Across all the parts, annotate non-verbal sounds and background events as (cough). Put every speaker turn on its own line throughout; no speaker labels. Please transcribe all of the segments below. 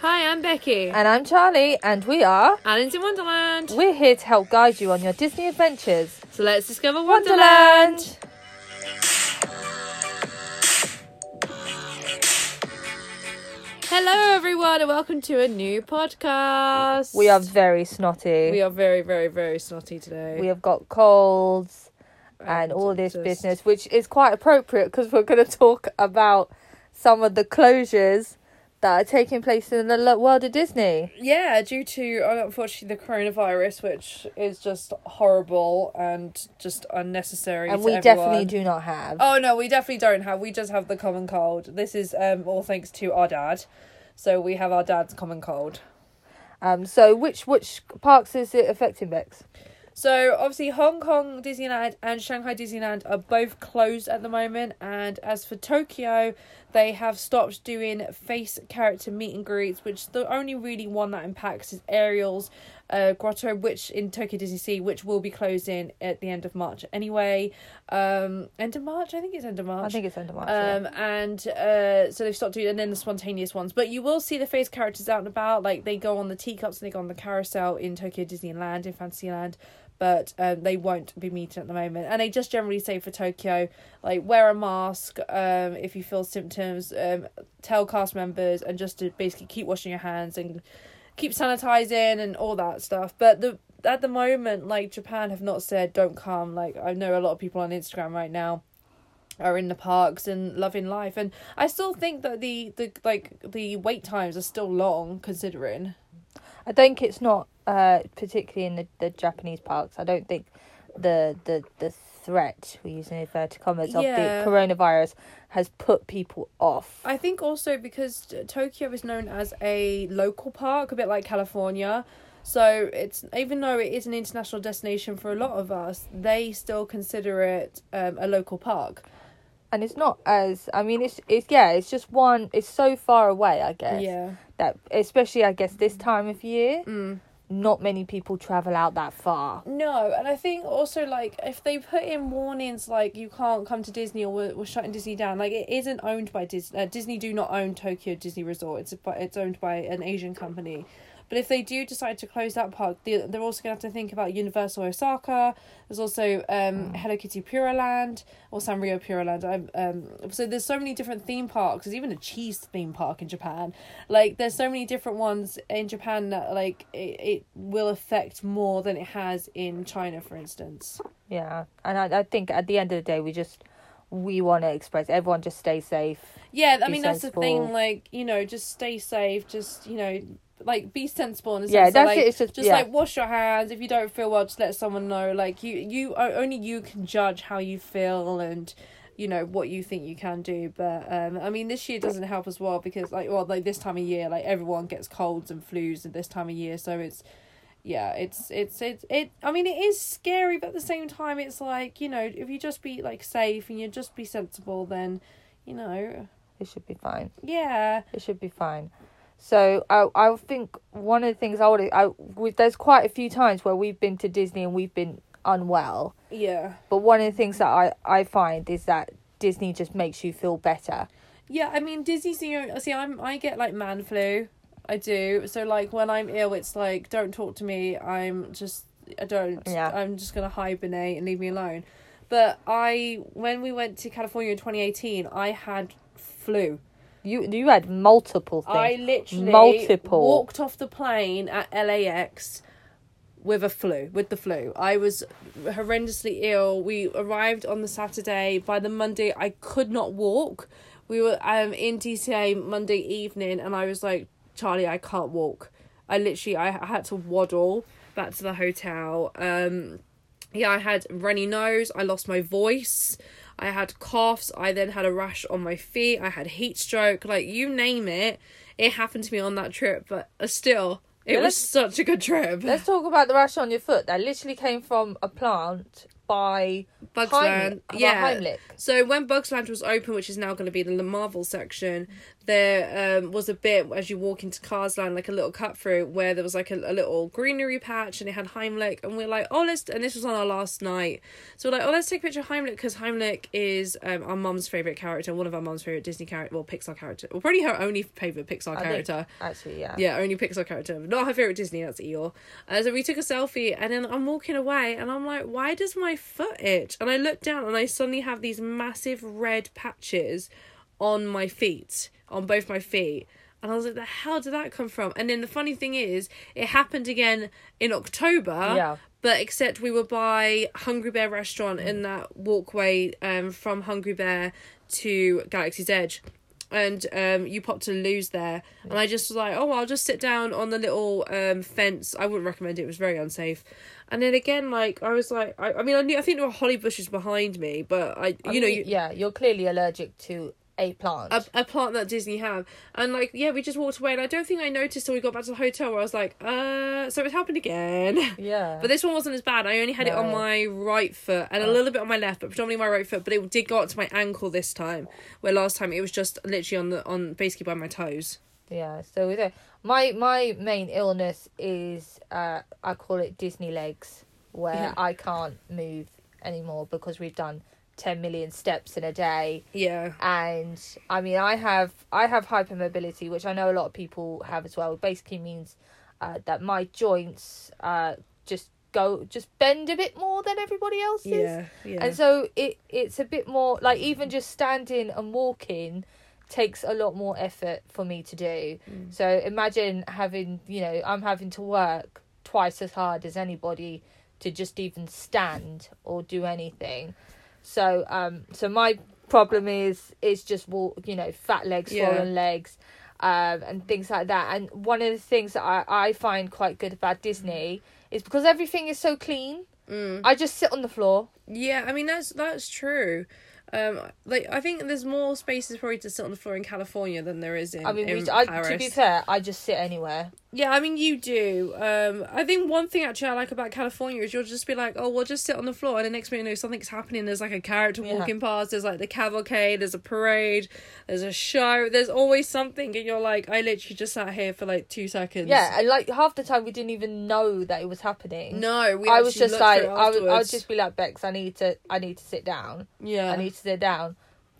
Hi, I'm Becky.
And I'm Charlie, and we are.
Alice in Wonderland.
We're here to help guide you on your Disney adventures.
So let's discover Wonderland. Hello, everyone, and welcome to a new podcast.
We are very snotty.
We are very, very, very snotty today.
We have got colds and all this
just-
business, which is quite appropriate because we're going to talk about some of the closures that are taking place in the world of Disney.
Yeah, due to uh, unfortunately the coronavirus, which is just horrible and just unnecessary.
And we
everyone.
definitely do not have.
Oh no, we definitely don't have. We just have the common cold. This is um all thanks to our dad. So we have our dad's common cold.
Um, so which which parks is it affecting, Bex?
So obviously Hong Kong Disneyland and Shanghai Disneyland are both closed at the moment and as for Tokyo, they have stopped doing face character meet and greets, which the only really one that impacts is Ariel's uh, grotto, which in Tokyo Disney Sea, which will be closing at the end of March anyway. Um end of March, I think it's end of March.
I think it's end of March. yeah.
Um, and uh, so they've stopped doing, and then the spontaneous ones. But you will see the face characters out and about. Like they go on the teacups and they go on the carousel in Tokyo Disneyland in Fantasyland. But um, they won't be meeting at the moment, and they just generally say for Tokyo, like wear a mask um, if you feel symptoms, um, tell cast members, and just to basically keep washing your hands and keep sanitizing and all that stuff. But the at the moment, like Japan have not said don't come. Like I know a lot of people on Instagram right now are in the parks and loving life and i still think that the the like the wait times are still long considering
I think it's not uh, particularly in the, the Japanese parks. I don't think the the the threat we're using inverted commas
Yeah.
of the coronavirus has put people off.
i think also because tokyo is known as a local park a bit like california so it's even though it is an international destination for a lot of us they still consider it um, a local park
and it's not as I mean it's it's yeah it's just one it's so far away I guess
yeah
that especially I guess this time of year
mm.
not many people travel out that far.
No, and I think also like if they put in warnings like you can't come to Disney or we're, we're shutting Disney down, like it isn't owned by Disney. Uh, Disney do not own Tokyo Disney Resort. It's by, it's owned by an Asian company. But if they do decide to close that park, they, they're also going to have to think about Universal Osaka. There's also um, Hello Kitty Puroland or Sanrio Puroland. I'm, um, so there's so many different theme parks. There's even a cheese theme park in Japan. Like there's so many different ones in Japan that like it, it will affect more than it has in China, for instance.
Yeah, and I I think at the end of the day we just we want to express everyone just stay safe.
Yeah, I mean that's the thing. Like you know, just stay safe. Just you know, like be sensible and
Yeah, that's
like,
it, it's just-
just
yeah.
like wash your hands. If you don't feel well, just let someone know. Like you, you only you can judge how you feel and you know what you think you can do. But um, I mean, this year doesn't help as well because like well, like this time of year, like everyone gets colds and flus at this time of year, so it's. Yeah, it's it's it's it. I mean, it is scary, but at the same time, it's like you know, if you just be like safe and you just be sensible, then, you know,
It should be fine.
yeah,
It should be fine. So I I think one of the things I would I we, there's quite a few times where we've been to Disney and we've been unwell.
yeah,
But one of the things that I I find is that Disney just makes you feel better.
yeah. I mean, Disney's the see. I'm I get like man flu. I do. So like when I'm ill, it's like don't talk to me. I'm just I don't.
Yeah.
I'm just gonna hibernate and leave me alone. But I when we went to California in twenty eighteen, I had flu.
You you had multiple things.
I literally
Multiple.
walked off the plane at LAX with a flu, with the flu. I was horrendously ill. We arrived on the Saturday. By the Monday, I could not walk. We were um in DCA Monday evening, and I was like, Charlie, I can't walk. I literally, I, I had to waddle back to the hotel. Um, yeah, I had runny nose. I lost my voice. I had coughs. I then had a rash on my feet. I had heat stroke. Like you name it, it happened to me on that trip. But uh, still, it
Yeah,
was such a good trip. (laughs)
Let's talk about the rash on your foot. That literally came from a plant by
Bugs
Heimlich,
Land.
by
Yeah.
Heimlich.
So when Bugs Land was open, which is now going to be the Marvel section, there um, was a bit as you walk into Cars Land, like a little cut through where there was like a, a little greenery patch and it had Heimlich, and we're like, oh, let's. And this was on our last night, so we're like, oh, let's take a picture of Heimlich because Heimlich is um, our mum's favorite character, one of our mum's favorite Disney character, well, Pixar character, well, probably her only favorite Pixar
I think-
character.
Actually, yeah.
Yeah, only Pixar character. Not her favorite Disney, that's Eeyore. Uh, so we took a selfie, and then I'm walking away, and I'm like, why does my foot itch? And I look down, and I suddenly have these massive red patches on my feet, on both my feet. And I was like, the hell did that come from? And then the funny thing is, it happened again in October.
Yeah.
But except we were by Hungry Bear restaurant in that walkway um, from Hungry Bear to Galaxy's Edge. And um, you popped to loos there, and I just was like, "Oh, I'll just sit down on the little um, fence." I wouldn't recommend it; it was very unsafe. And then again, like I was like, I, I mean, I knew I think there were holly bushes behind me, but I,
I
you know, you,
yeah, you're clearly allergic to a plant.
a, a plant that Disney have. And like, yeah, we just walked away and I don't think I noticed till we got back to the hotel where I was like, uh so it's happened again. (laughs)
yeah.
But this one wasn't as bad. I only had it on my right foot and a
Oh.
little bit on my left, but predominantly my right foot. But it did go up to my ankle this time. Where last time it was just literally on the on basically by my toes.
Yeah, so it, my my main illness is uh I call it Disney legs, where
Yeah.
I can't move anymore because we've done ten million steps in a day,
Yeah.
and I mean I have I have hypermobility, which I know a lot of people have as well. It basically means uh, that my joints uh just go just bend a bit more than everybody else's.
Yeah. Yeah.
And so it it's a bit more like even just standing and walking takes a lot more effort for me to do.
Mm.
So imagine having, you know, I'm having to work twice as hard as anybody to just even stand or do anything. So um so my problem is is just walk, you know, fat legs,
Yeah.
swollen legs. Um, and things like that. And one of the things that I, I find quite good about Disney is because everything is so clean,
Mm.
I just sit on the floor.
Yeah, I mean that's that's true. Um, like I think there's more spaces probably to sit on the floor in California than there is in.
I mean,
in
we, I, to be fair, I just sit anywhere.
Yeah, I mean you do. Um, I think one thing actually I like about California is you'll just be like, oh, we'll just sit on the floor, and the next minute you know something's happening. There's like a character
Yeah.
walking past. There's like the cavalcade. There's a parade. There's a show. There's always something, and you're like, I literally just sat here for like two seconds.
Yeah, and like half the time we didn't even know that it was happening.
No, we
I was just like, I would, I would just be like, Bex, I need to, I need to sit down.
yeah,
I need sit down,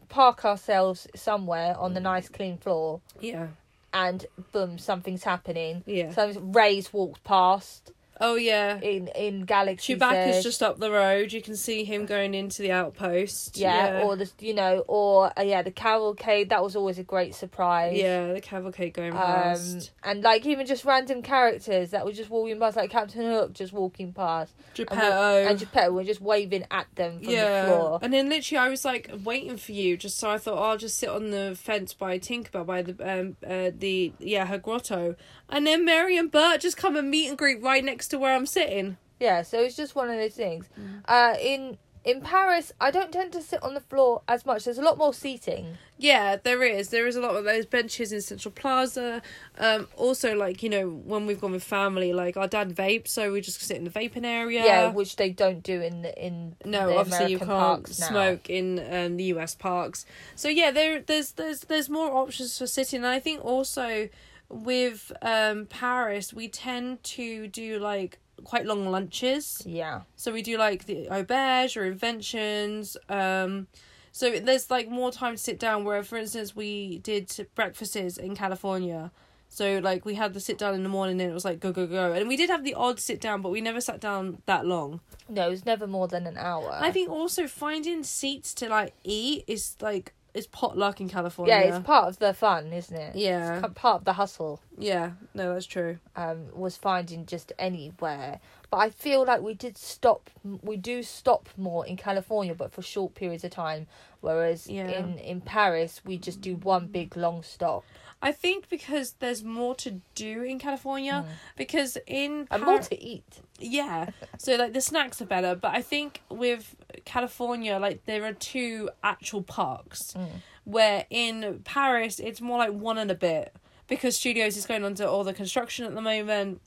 park ourselves somewhere on the nice clean floor,
yeah,
and boom, something's happening.
yeah.
So Rey's walked past
oh yeah.
in in Galaxy.
Chewbacca's
Edge.
just up the road. You can see him going into the outpost.
yeah, or the you know, or uh, yeah, the cavalcade. That was always a great surprise.
yeah, the cavalcade going
Um,
past.
and like even just random characters that were just walking past, like Captain Hook just walking past, and,
Geppetto.
and Geppetto were just waving at them from
yeah,
the floor.
and then literally I was like waiting for you, just so I thought oh, I'll just sit on the fence by Tinkerbell by the um uh the yeah her grotto, and then Mary and Bert just come and meet and greet right next to where I'm sitting.
Yeah, so it's just one of those things.
Mm.
Uh, in in Paris, I don't tend to sit on the floor as much. There's a lot more seating.
Yeah, there is. There is a lot of those benches in Central Plaza. Um, also, like you know, when we've gone with family, like our dad vapes, so we just sit in the vaping area.
Yeah, which they don't do in the in
no,
the
obviously you can't
parks now.
smoke in um, the US parks. So yeah, there there's there's there's more options for sitting. And I think also with um Paris, we tend to do like quite long lunches.
Yeah,
So we do like the auberge or inventions. Um, so there's like more time to sit down. Where, for instance, we did breakfasts in California. So like we had the sit down in the morning, and it was like go go go, and we did have the odd sit down, but we never sat down that long.
no, it's never more than an hour.
I think also finding seats to like eat is like is potluck in California.
yeah, it's part of the fun, isn't it?
Yeah.
It's part of the hustle.
yeah. No, that's true.
um, was finding just anywhere. But I feel like we did stop. We do stop more in California, but for short periods of time. Whereas
Yeah.
in in Paris, we just do one big long stop
I think because there's more to do in California. Because in
and more to eat.
Yeah. So like the snacks are better, but I think with California, like there are two actual parks.
Mm.
Where in Paris it's more like one and a bit because studios is going under all the construction at the moment.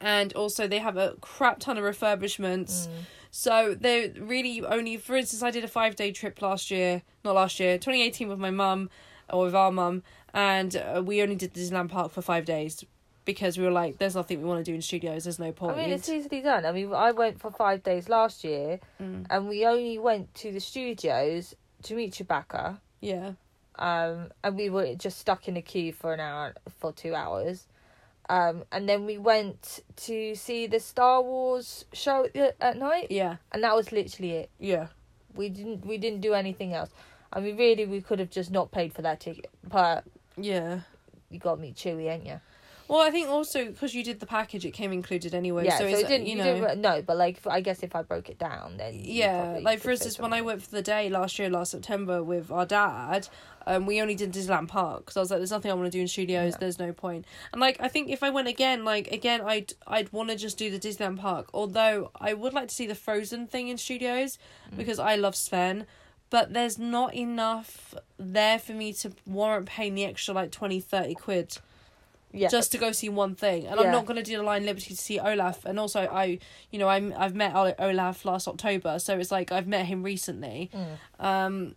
And also they have a crap ton of refurbishments.
Mm.
So they're really only. For instance, I did a five day trip last year, not last year, twenty eighteen with my mum, or with our mum, and uh, we only did Disneyland Park for five days because we were like, "There's nothing we want to do in studios. There's no point."
I mean, it's easily done. I mean, I went for five days last year,
Mm.
and we only went to the studios to meet Chewbacca.
yeah,
um, and we were just stuck in a queue for an hour for two hours. Um, and then we went to see the Star Wars show at, at night,
yeah,
and that was literally it.
yeah.
We didn't we didn't do anything else. I mean, really, we could have just not paid for that ticket, but
Yeah.
you got me meet Chewie, ain't you?
Well, I think also because you did the package, it came included anyway.
yeah,
so,
so,
it's,
it didn't.
you
You
know.
didn't, no, but like, I guess if I broke it down, then
yeah, like for instance, when I went for the day last year, last September with our dad, um, we only did Disneyland Park because I was like, "There's nothing I want to do in studios. There's no point." And like, I think if I went again, like again, I'd I'd want to just do the Disneyland Park. Although I would like to see the Frozen thing in studios
Mm.
because I love Sven, but there's not enough there for me to warrant paying the extra like 20, 30 quid
Yeah,
just to go see one thing. And I'm not going to do the Line Liberty to see Olaf. And also, I, you know, I'm I've met Olaf last October, so it's like I've met him recently.
Mm.
Um,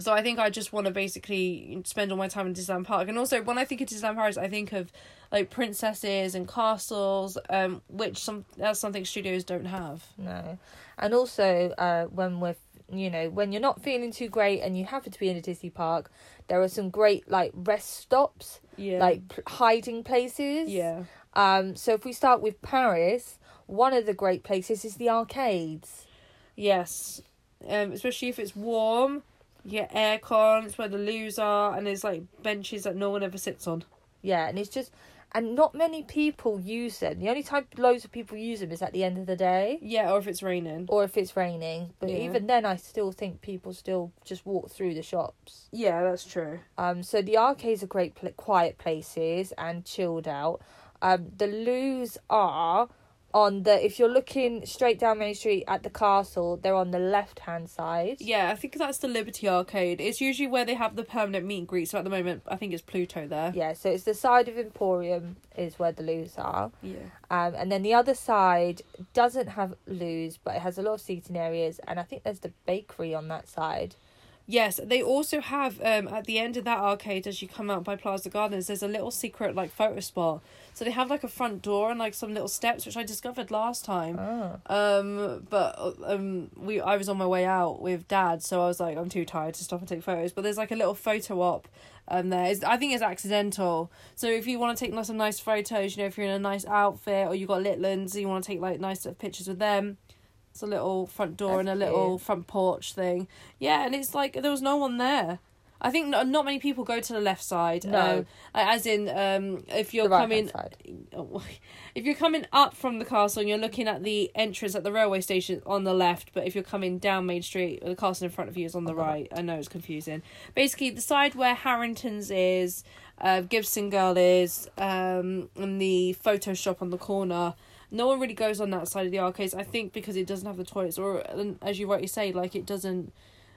so I think I just want to basically spend all my time in Disneyland Park. And also, when I think of Disneyland Paris, I think of like princesses and castles, um, which some that's something studios don't have.
No, and also uh, when we're you know when you're not feeling too great and you happen to be in a Disney park, there are some great like rest stops,
Yeah.
like p- hiding places.
yeah.
Um. So if we start with Paris, one of the great places is the arcades.
Yes. Um, especially if it's warm. You get aircon. It's where the loos are, and there's like benches that no one ever sits on.
Yeah, and it's just. And not many people use them. The only time loads of people use them is at the end of the day,
Yeah, or if it's raining.
or if it's raining. But
Yeah.
even then, I still think people still just walk through the shops.
Yeah, that's true.
Um, so the arcades are great, pl- quiet places and chilled out. Um, the loos are on the if you're looking straight down Main Street at the castle, they're on the left hand side.
Yeah, I think that's the Liberty Arcade. It's usually where they have the permanent meet and greet. So at the moment, I think it's Pluto there.
Yeah, so it's the side of Emporium is where the loos are.
Yeah.
Um, and then the other side doesn't have loos, but it has a lot of seating areas, and I think there's the bakery on that side.
Yes, they also have um at the end of that arcade as you come out by Plaza Gardens, there's a little secret like photo spot. So they have like a front door and like some little steps which I discovered last time.
Oh.
Um, but um, we I was on my way out with dad, so I was like, I'm too tired to stop and take photos. But there's like a little photo op, um, there. It's, I think it's accidental. So if you want to take like, some nice photos, you know, if you're in a nice outfit or you've got Litlands, and you want to take like nice pictures with them. It's a little front door
That's
and a little
cute.
front porch thing. Yeah, and it's like there was no one there. I think not, not many people go to the left side.
No.
um, as in um, if you're coming (laughs) if you're coming up from the castle and you're looking at the entrance at the railway station on the left, but if you're coming down Main Street, the castle in front of you is on the
On the
right. I know it's confusing. Basically, the side where Harrington's is, uh, Gibson Girl is, um, and the photo shop on the corner. No one really goes on that side of the arcades. I think because it doesn't have the toilets, or and as you rightly say, like it doesn't.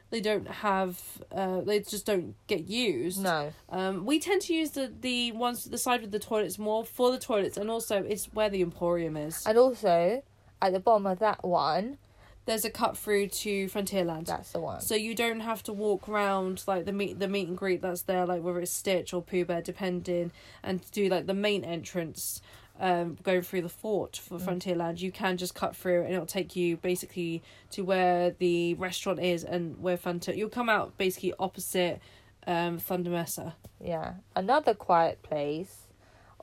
They don't have. Uh, they just don't get used.
No.
Um, we tend to use the the ones the side with the toilets more for the toilets, and also it's where the Emporium is.
And also, at the bottom of that one,
There's a cut through to Frontierland,
that's the one.
so you don't have to walk around like the meet the meet and greet that's there, like whether it's Stitch or Pooh Bear, depending, and do like the main entrance. Um, going through the fort for
Mm.
Frontierland, you can just cut through, and it'll take you basically to where the restaurant is and where Frontier. You'll come out basically opposite um, Thunder Mesa.
Yeah. Another quiet place,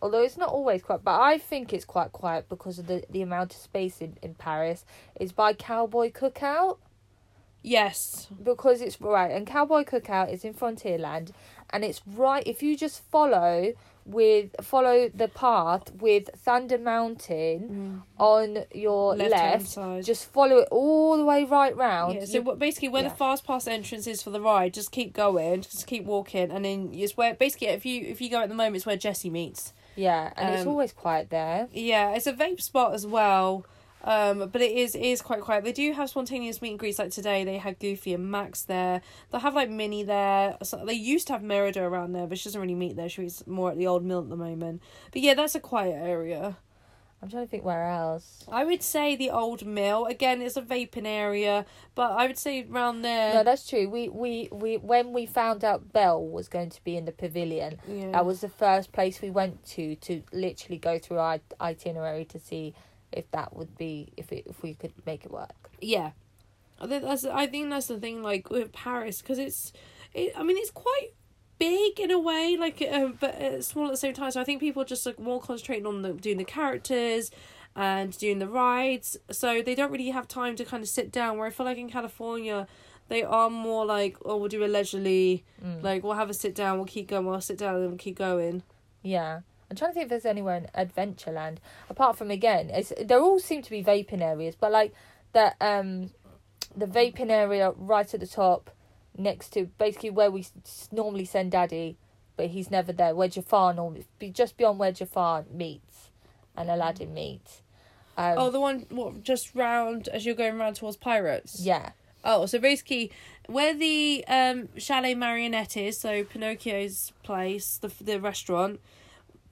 although it's not always quiet, but I think it's quite quiet because of the, the amount of space in, in Paris, is by Cowboy Cookout.
Yes,
Because it's right, and Cowboy Cookout is in Frontierland, and it's right if you just follow with follow the path with Thunder Mountain on your
left
left,
side.
just follow it all the way right round.
Yeah, so
You-
basically, where
yeah.
the fast pass entrance is for the ride, just keep going, just keep walking, and then it's where basically if you if you go at the moment, it's where Jesse meets.
yeah, and it's
um,
always quiet there.
Yeah, it's a vape spot as well, um, but it is it is quite quiet. They do have spontaneous meet and greets like today. They had Goofy and Max there. They'll have like Minnie there. So they used to have Merida around there, but she doesn't really meet there. She's more at the old mill at the moment. But yeah, that's a quiet area.
I'm trying to think where else.
I would say the old mill. Again, it's a vaping area, but I would say around there.
No, that's true. We, we, we when we found out Belle was going to be in the pavilion,
yeah.
that was the first place we went to to literally go through our itinerary to see if that would be if it, if we could make it work.
yeah. I think that's I think that's the thing like with Paris because it's, it, I mean it's quite big in a way like um, but it's small at the same time. So I think people are just like more concentrating on the doing the characters and doing the rides. So they don't really have time to kind of sit down. Where I feel like in California. They are more like, oh, we'll do a leisurely,
Mm.
like we'll have a sit down, we'll keep going, we'll sit down, and we'll keep going.
Yeah. I'm trying to think if there's anywhere in Adventureland apart from again, it's they all seem to be vaping areas, but like the um the vaping area right at the top next to basically where we normally send Daddy, but he's never there. Where Jafar normally be just beyond where Jafar meets and Aladdin meets. Um,
Oh, the one what just round as you're going round towards Pirates.
yeah,
Oh, so basically, where the um Chalet Marionette is, so Pinocchio's place, the the restaurant,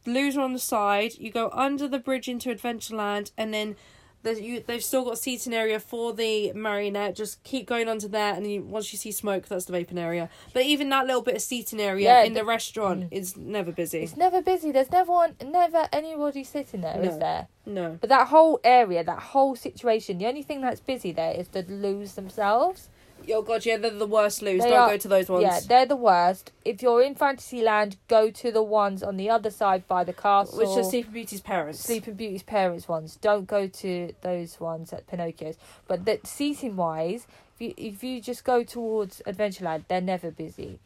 Loos are on the side. You go under the bridge into Adventureland, and then there's you. They've still got seating area for the marionette. Just keep going under there, and you, once you see smoke, that's the vaping area. But even that little bit of seating area
Yeah,
in the
the-
restaurant
Mm.
is never busy.
it's never busy. There's never one, never anybody sitting there, is
No.
there?
No.
But that whole area, that whole situation, the only thing that's busy there is the loos themselves.
Oh god, yeah, they're the worst loos.
They
Don't
are-
go to those ones.
Yeah, they're the worst. If you're in Fantasyland, go to the ones on the other side by the castle.
Which is Sleeping Beauty's parents.
Sleeping Beauty's parents ones. Don't go to those ones at Pinocchio's. But that seating wise, if you if you just go towards Adventureland, they're never busy.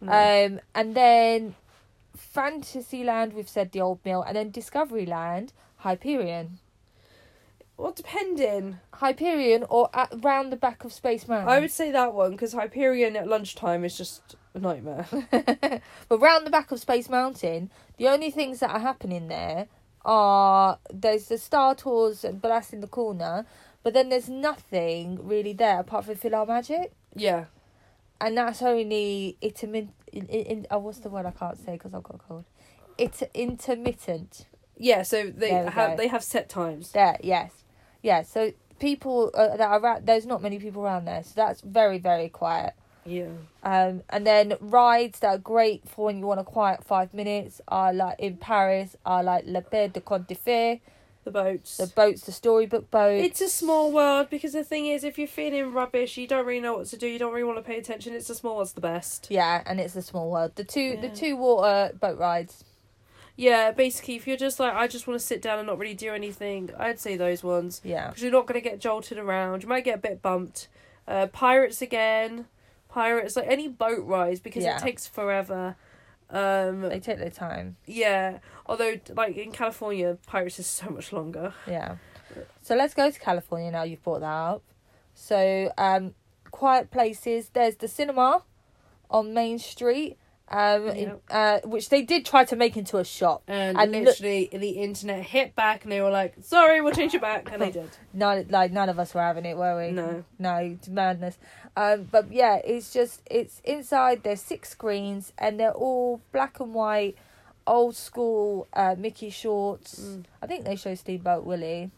No.
Um, and then Fantasyland, we've said the old mill, and then Discoveryland, Hyperion,
well, depending.
Hyperion, or at round the back of Space Mountain.
I would say that one because Hyperion at lunchtime is just a nightmare. (laughs)
but round the back of Space Mountain, the only things that are happening there are there's the Star Tours, but that's in the corner. But then there's nothing really there apart from Philhar Magic,
yeah.
and that's only intermittent. In, in, in, oh, what's the word I can't say because I've got a cold. It's intermittent.
Yeah, so they have
go.
they have set times.
There, yes, yeah. So people uh, that are around, there's not many people around there, so that's very very quiet.
Yeah.
Um, and then rides that are great for when you want a quiet five minutes are like in Paris are like Le Pays des Fées,
The boats.
the boats, the storybook boats.
it's a small world because the thing is, if you're feeling rubbish, you don't really know what to do. You don't really want to pay attention. It's a small world's the best.
yeah, and it's a small world. The two the two water boat rides.
Yeah, basically, if you're just like, I just want to sit down and not really do anything, I'd say those ones
Yeah,
because you're not going to get jolted around. You might get a bit bumped. Uh, pirates again. Pirates like any boat rides because
Yeah.
it takes forever. Um,
they take their time.
yeah. Although, like in California, pirates is so much longer.
Yeah. So let's go to California now. You've brought that up. So um, quiet places. There's the cinema on Main Street. Um, in- uh, which they did try to make into a shop.
And,
And look-
literally, the internet hit back, and they were like, "Sorry, we'll change it back," and they (laughs) did.
None, like none of us were having it, were we?
No.
no, it's madness. Um, but yeah, it's just it's inside. There's six screens, and they're all black and white, old school uh, Mickey shorts.
Mm.
I think they show Steamboat Willie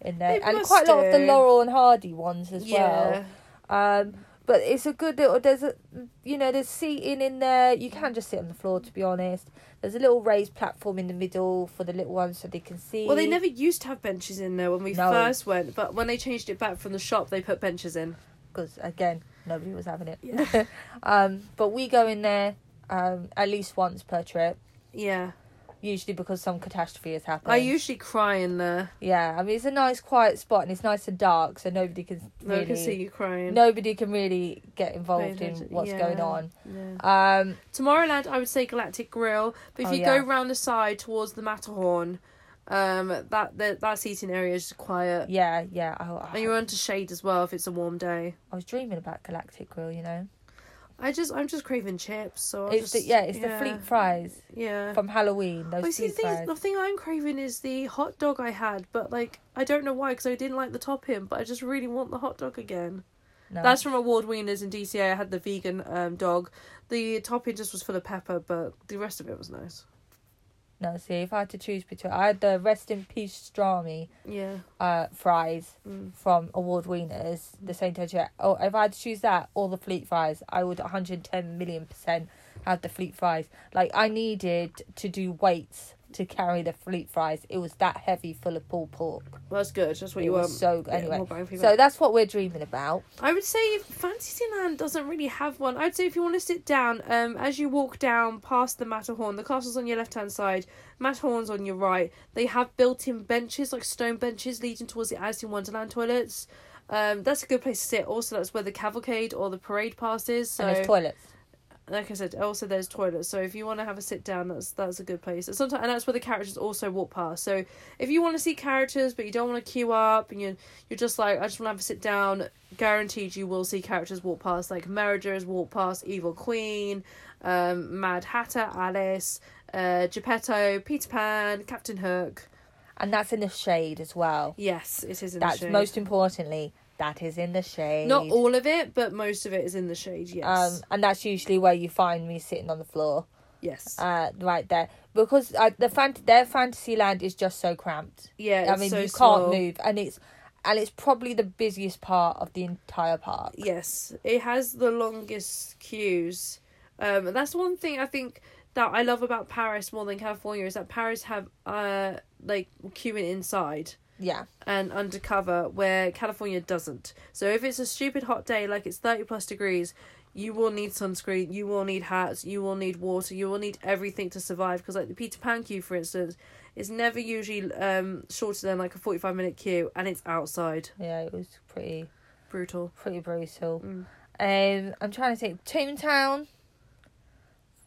in there,
They
and quite a lot of the. Laurel and Hardy ones as
Yeah.
well. Um, but it's a good little. There's a, you know, there's seating in there. You can just sit on the floor, to be honest. There's a little raised platform in the middle for the little ones so they can see.
Well, they never used to have benches in there when we
No.
first went, but when they changed it back from the shop, they put benches in.
because again, nobody was having it.
Yeah. (laughs)
um, but we go in there um, at least once per trip,
Yeah.
Usually because some catastrophe has happened.
I usually cry in there.
Yeah, I mean it's a nice quiet spot and it's nice and dark, so nobody can
No, I can see
really
you crying.
nobody can really get involved in what's
Yeah.
going on.
Yeah.
Um,
Tomorrowland, I would say Galactic Grill, but if
Oh,
you
yeah.
go round the side towards the Matterhorn, um, that that, that seating area is just quiet.
yeah, yeah. I, I,
And you're under shade as well if it's a warm day.
I was dreaming about Galactic Grill, you know.
I just I'm just craving chips, so I'll
it's
just,
the yeah, it's
yeah,
the fleet fries
Yeah.
from Halloween. Those
Well, see,
fleet fries.
the thing I'm craving is the hot dog I had, but like I don't know why because I didn't like the topping, but I just really want the hot dog again.
No.
That's from Award Wieners in DCA. I had the vegan um, dog. The topping just was full of pepper, but the rest of it was nice.
No, see, if I had to choose between, I had the Rest in Peace Strami
Yeah.
uh, fries
Mm.
from Award Wieners, the Saint Etienne. Oh, if I had to choose that or the Fleet fries, I would 110 million percent have the Fleet fries. Like, I needed to do weights to carry the Fleet fries. It was that heavy, full of pulled pork.
Well, that's good. That's what
It
you want.
so good. Anyway,
more bang for your
so that's what we're dreaming about.
I would say Fantasyland doesn't really have one. I'd say if you want to sit down, um, as you walk down past the Matterhorn, the castle's on your left hand side, Matterhorn's on your right. They have built-in benches, like stone benches, leading towards the Alice in Wonderland toilets. Um, that's a good place to sit. Also, that's where the cavalcade or the parade passes. So,
and there's toilets.
Like I said, also there's toilets. So if you want to have a sit down, that's that's a good place. And sometimes, and that's where the characters also walk past. So if you want to see characters, but you don't want to queue up, and you're you're just like, I just want to have a sit down. Guaranteed, you will see characters walk past. Like Merida has walked past, Evil Queen, um, Mad Hatter, Alice, uh, Geppetto, Peter Pan, Captain Hook.
And that's in the shade as well.
Yes, it is in
That's
the shade.
most importantly, that is in the shade.
Not all of it, but most of it is in the shade. Yes.
Um, and that's usually where you find me sitting on the floor.
yes.
uh, right there because uh, the fant- their fantasy land is just so cramped.
yeah.
I mean,
so
you
small.
can't move, and it's and it's probably the busiest part of the entire park.
Yes, it has the longest queues. Um, that's one thing I think that I love about Paris more than California is that Paris have uh like queuing inside
Yeah,
and undercover where California doesn't. So if it's a stupid hot day like it's 30 plus degrees, you will need sunscreen, you will need hats, you will need water, you will need everything to survive because like the Peter Pan queue for instance is never usually um shorter than like a 45 minute queue and it's outside.
yeah, it was pretty
Brutal.
pretty brutal.
Mm.
Um, I'm trying to think. Toontown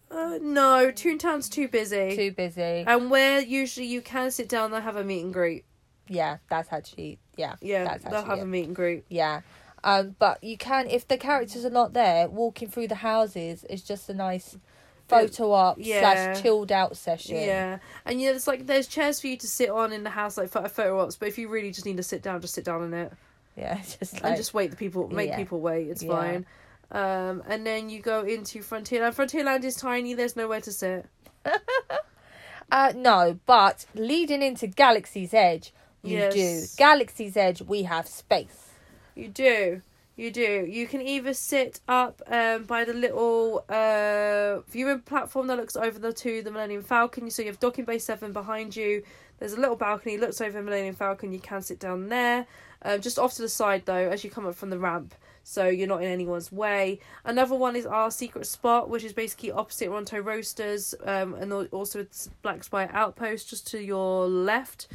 Uh, no, Toontown's too busy.
too busy.
And where usually you can sit down, they'll have a meet and greet.
Yeah, that's actually yeah
Yeah,
That's
they'll have
it.
a meet and greet.
yeah. Um, but you can if the characters are not there. Walking through the houses is just a nice photo op
Yeah.
slash chilled out session.
Yeah, and yeah, it's like there's chairs for you to sit on in the house, like for photo ops. But if you really just need to sit down, just sit down in it
yeah, (laughs) just like
and just wait. The people make
Yeah.
people wait. It's
Yeah.
fine. Um, and then you go into Frontierland. Frontierland is tiny. There's nowhere to sit. (laughs)
Uh, no, but leading into Galaxy's Edge, you
Yes.
do. Galaxy's Edge, we have space.
You do. You do. You can either sit up um, by the little uh, viewing platform that looks over the to the Millennium Falcon. So you have docking bay seven behind you. There's a little balcony looks over the Millennium Falcon. You can sit down there. Um, just off to the side though, as you come up from the ramp, so you're not in anyone's way. Another one is our secret spot, which is basically opposite Ronto Roasters, um, and also it's Black Spire Outpost just to your left.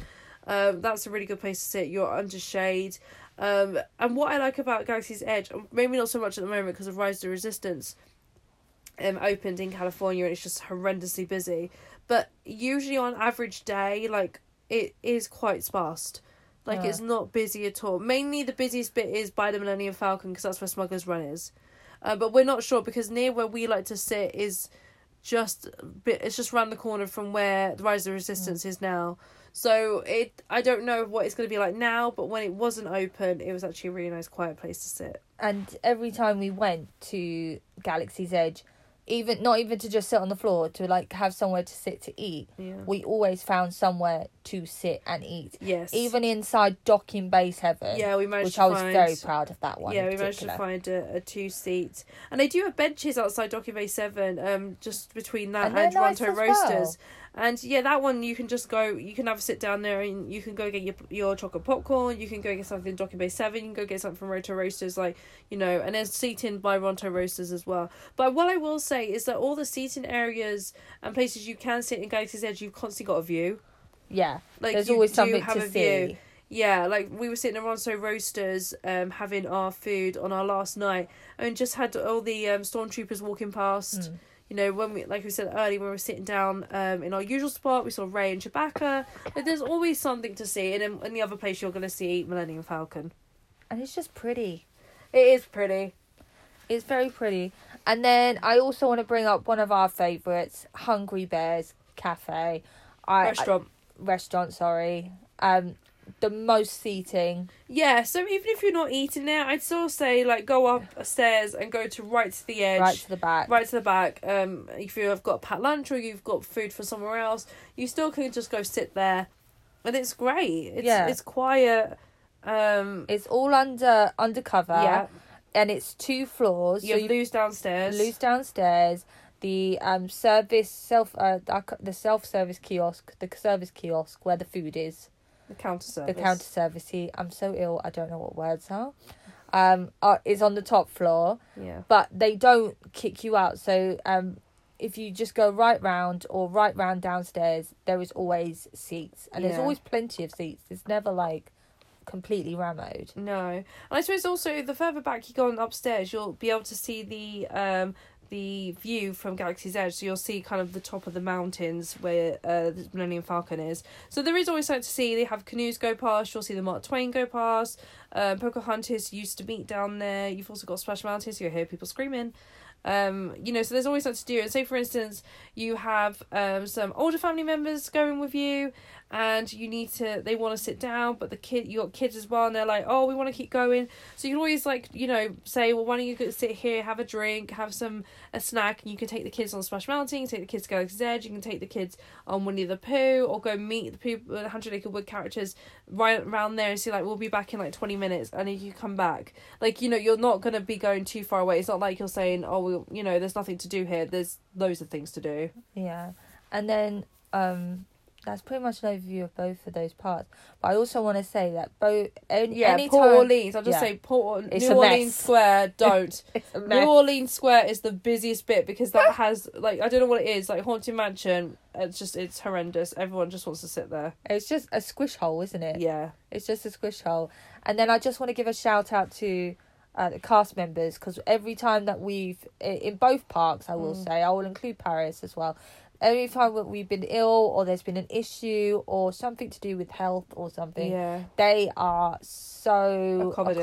Um, that's a really good place to sit. You're under shade. Um, and what I like about Galaxy's Edge, maybe not so much at the moment because of Rise to Resistance, um, opened in California and it's just horrendously busy. But usually on average day, like it is quite sparse. Like
Yeah.
it's not busy at all. Mainly the busiest bit is by the Millennium Falcon because that's where Smuggler's Run is. Uh, but we're not sure because near where we like to sit is just bit. It's just round the corner from where the Rise of the Resistance is now. So it, I don't know what it's going to be like now, but when it wasn't open, it was actually a really nice, quiet place to sit.
And every time we went to Galaxy's Edge, even not even to just sit on the floor, to like have somewhere to sit to eat,
Yeah.
we always found somewhere to sit and eat.
Yes.
Even inside Docking Bay Seven,
yeah, we managed
which
to
I was
find,
very proud of that one.
Yeah, we managed to find a, a two seat, and they do have benches outside Docking Bay Seven, um, just between that
And
and,
nice
Ronto Roasters.
well.
And yeah, that one you can just go. You can have a sit down there, and you can go get your your chocolate popcorn. You can go get something in Docking Bay Seven. You can go get something from Ronto Roasters, like you know. And there's seating by Ronto Roasters as well. But what I will say is that all the seating areas and places you can sit in Galaxy's Edge, you've constantly got a view.
Yeah,
Like
there's
you
always
do
something
have
to
a view.
see.
Yeah, like we were sitting around so roasters, um, having our food on our last night, and just had all the um stormtroopers walking past.
Mm.
You know, when we like we said earlier, when we were sitting down um in our usual spot, we saw Rey and Chewbacca. Like, there's always something to see, and then in the other place you're gonna see Millennium Falcon.
and it's just pretty.
It is pretty.
It's very pretty. And then I also want to bring up one of our favourites, Hungry Bears Cafe. I,
Restaurant.
restaurant, sorry. Um, the most seating.
Yeah, so even if you're not eating there, I'd still say like go up stairs and go to right to the edge.
Right to the back.
right to the back. Um, if you have got a packed lunch or you've got food for somewhere else, you still can just go sit there, and it's great. It's,
Yeah.
it's quiet. Um,
It's all under undercover.
yeah,
And it's two floors.
you
so
have loose downstairs.
loose downstairs. The um service self uh the self service kiosk, the service kiosk where the food is.
the counter service.
the counter service here. I'm so ill. I don't know what words are. Um, are, is on the top floor,
Yeah.
but they don't kick you out. So um, if you just go right round or right round downstairs, there is always seats, and there's always plenty of seats. It's never like completely rammed.
No, and I suppose also the further back you go on upstairs, you'll be able to see the um the view from Galaxy's Edge. So you'll see kind of the top of the mountains where uh, the Millennium Falcon is. So there is always something to see. They have canoes go past. You'll see the Mark Twain go past. Um, Pocahontas used to meet down there. You've also got Splash Mountain, so you'll hear people screaming. Um, you know, so there's always something to do. And say, for instance, you have um some older family members going with you, and you need to they want to sit down but the kid you got kids as well and they're like oh we want to keep going. So you can always like you know say well why don't you go sit here have a drink have some a snack and you can take the kids on splash mountain you can take the kids to galaxy's edge you can take the kids on winnie the pooh or go meet the people the hundred acre wood characters right around there and see like we'll be back in like 20 minutes and if you come back like you know you're not going to be going too far away. It's not like you're saying oh well you know there's nothing to do here. There's loads of things to do.
Yeah, and then um, that's pretty much an overview of both of those parts. But I also want to say that both any,
yeah
anytime
port orleans i'll just
yeah.
say port
It's
new orleans
mess.
square (laughs) don't New. Orleans Square is the busiest bit because that has like I don't know what it is like Haunted Mansion. It's just it's horrendous. Everyone just wants to sit there.
It's just a squish hole, isn't it?
Yeah,
It's just a squish hole. And then I just want to give a shout out to uh, the cast members because every time that we've in both parks, I will
Mm.
say, I will include Paris as well. Every time that we've been ill or there's been an issue or something to do with health or something,
yeah,
they are so
Accommodating.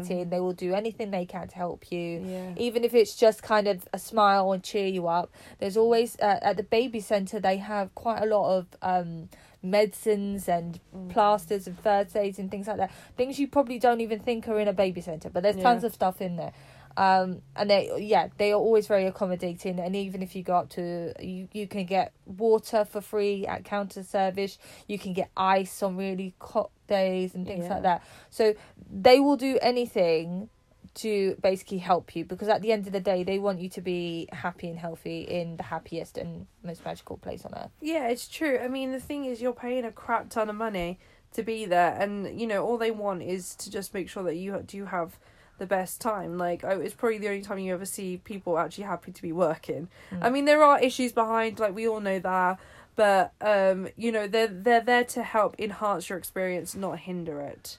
accommodating. They will do anything they can to help you.
yeah.
Even if it's just kind of a smile and cheer you up, there's always uh, at the baby center they have quite a lot of um, medicines and
Mm.
plasters and first aids and things like that. Things you probably don't even think are in a baby center, but there's tons of stuff in there. Um, and they, yeah, they are always very accommodating. And even if you go up to, you, you can get water for free at counter service. You can get ice on really hot days and things
Yeah.
like that. So they will do anything to basically help you because at the end of the day, they want you to be happy and healthy in the happiest and most magical place on earth.
Yeah, it's true. I mean, the thing is, you're paying a crap ton of money to be there, and you know, all they want is to just make sure that you do have the best time. Like, oh, it's probably the only time you ever see people actually happy to be working.
Mm.
I mean, there are issues behind, like we all know that, but um, you know, they're they're there to help enhance your experience, not hinder it.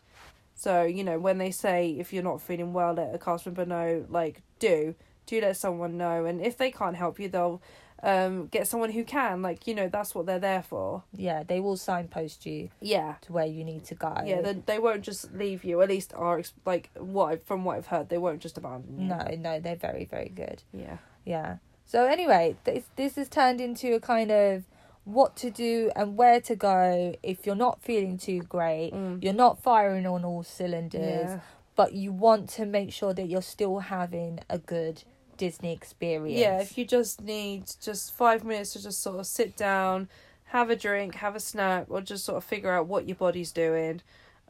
So you know, when they say if you're not feeling well, let a cast member know. Like, do do let someone know, and if they can't help you, they'll um get someone who can. Like, you know, that's what they're there for.
Yeah, they will signpost you
Yeah.
to where you need to go.
Yeah, they, they won't just leave you. At least are ex- like what I've, from what I've heard, they won't just abandon you.
No, no, they're very, very good.
Yeah.
Yeah. So anyway, this this has turned into a kind of what to do and where to go if you're not feeling too great.
Mm.
You're not firing on all cylinders,
Yeah.
but you want to make sure that you're still having a good Disney experience.
Yeah, if you just need just five minutes to just sort of sit down, have a drink, have a snack, or just sort of figure out what your body's doing,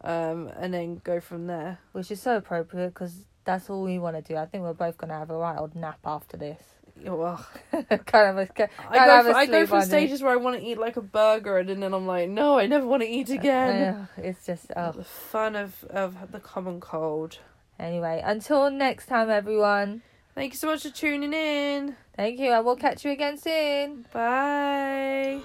um, and then go from there.
which is so appropriate because that's all we want to do. I think we're both gonna have a right old nap after this.
Well, (laughs)
kind of a, kind
I go,
have
for, I go from
it.
stages where I want to eat like a burger, and then I'm like, no, I never want to eat again.
Ugh, it's just oh.
The fun of, of the common cold.
Anyway, until next time, everyone.
Thank you so much for tuning in.
Thank you, and we'll catch you again soon.
Bye.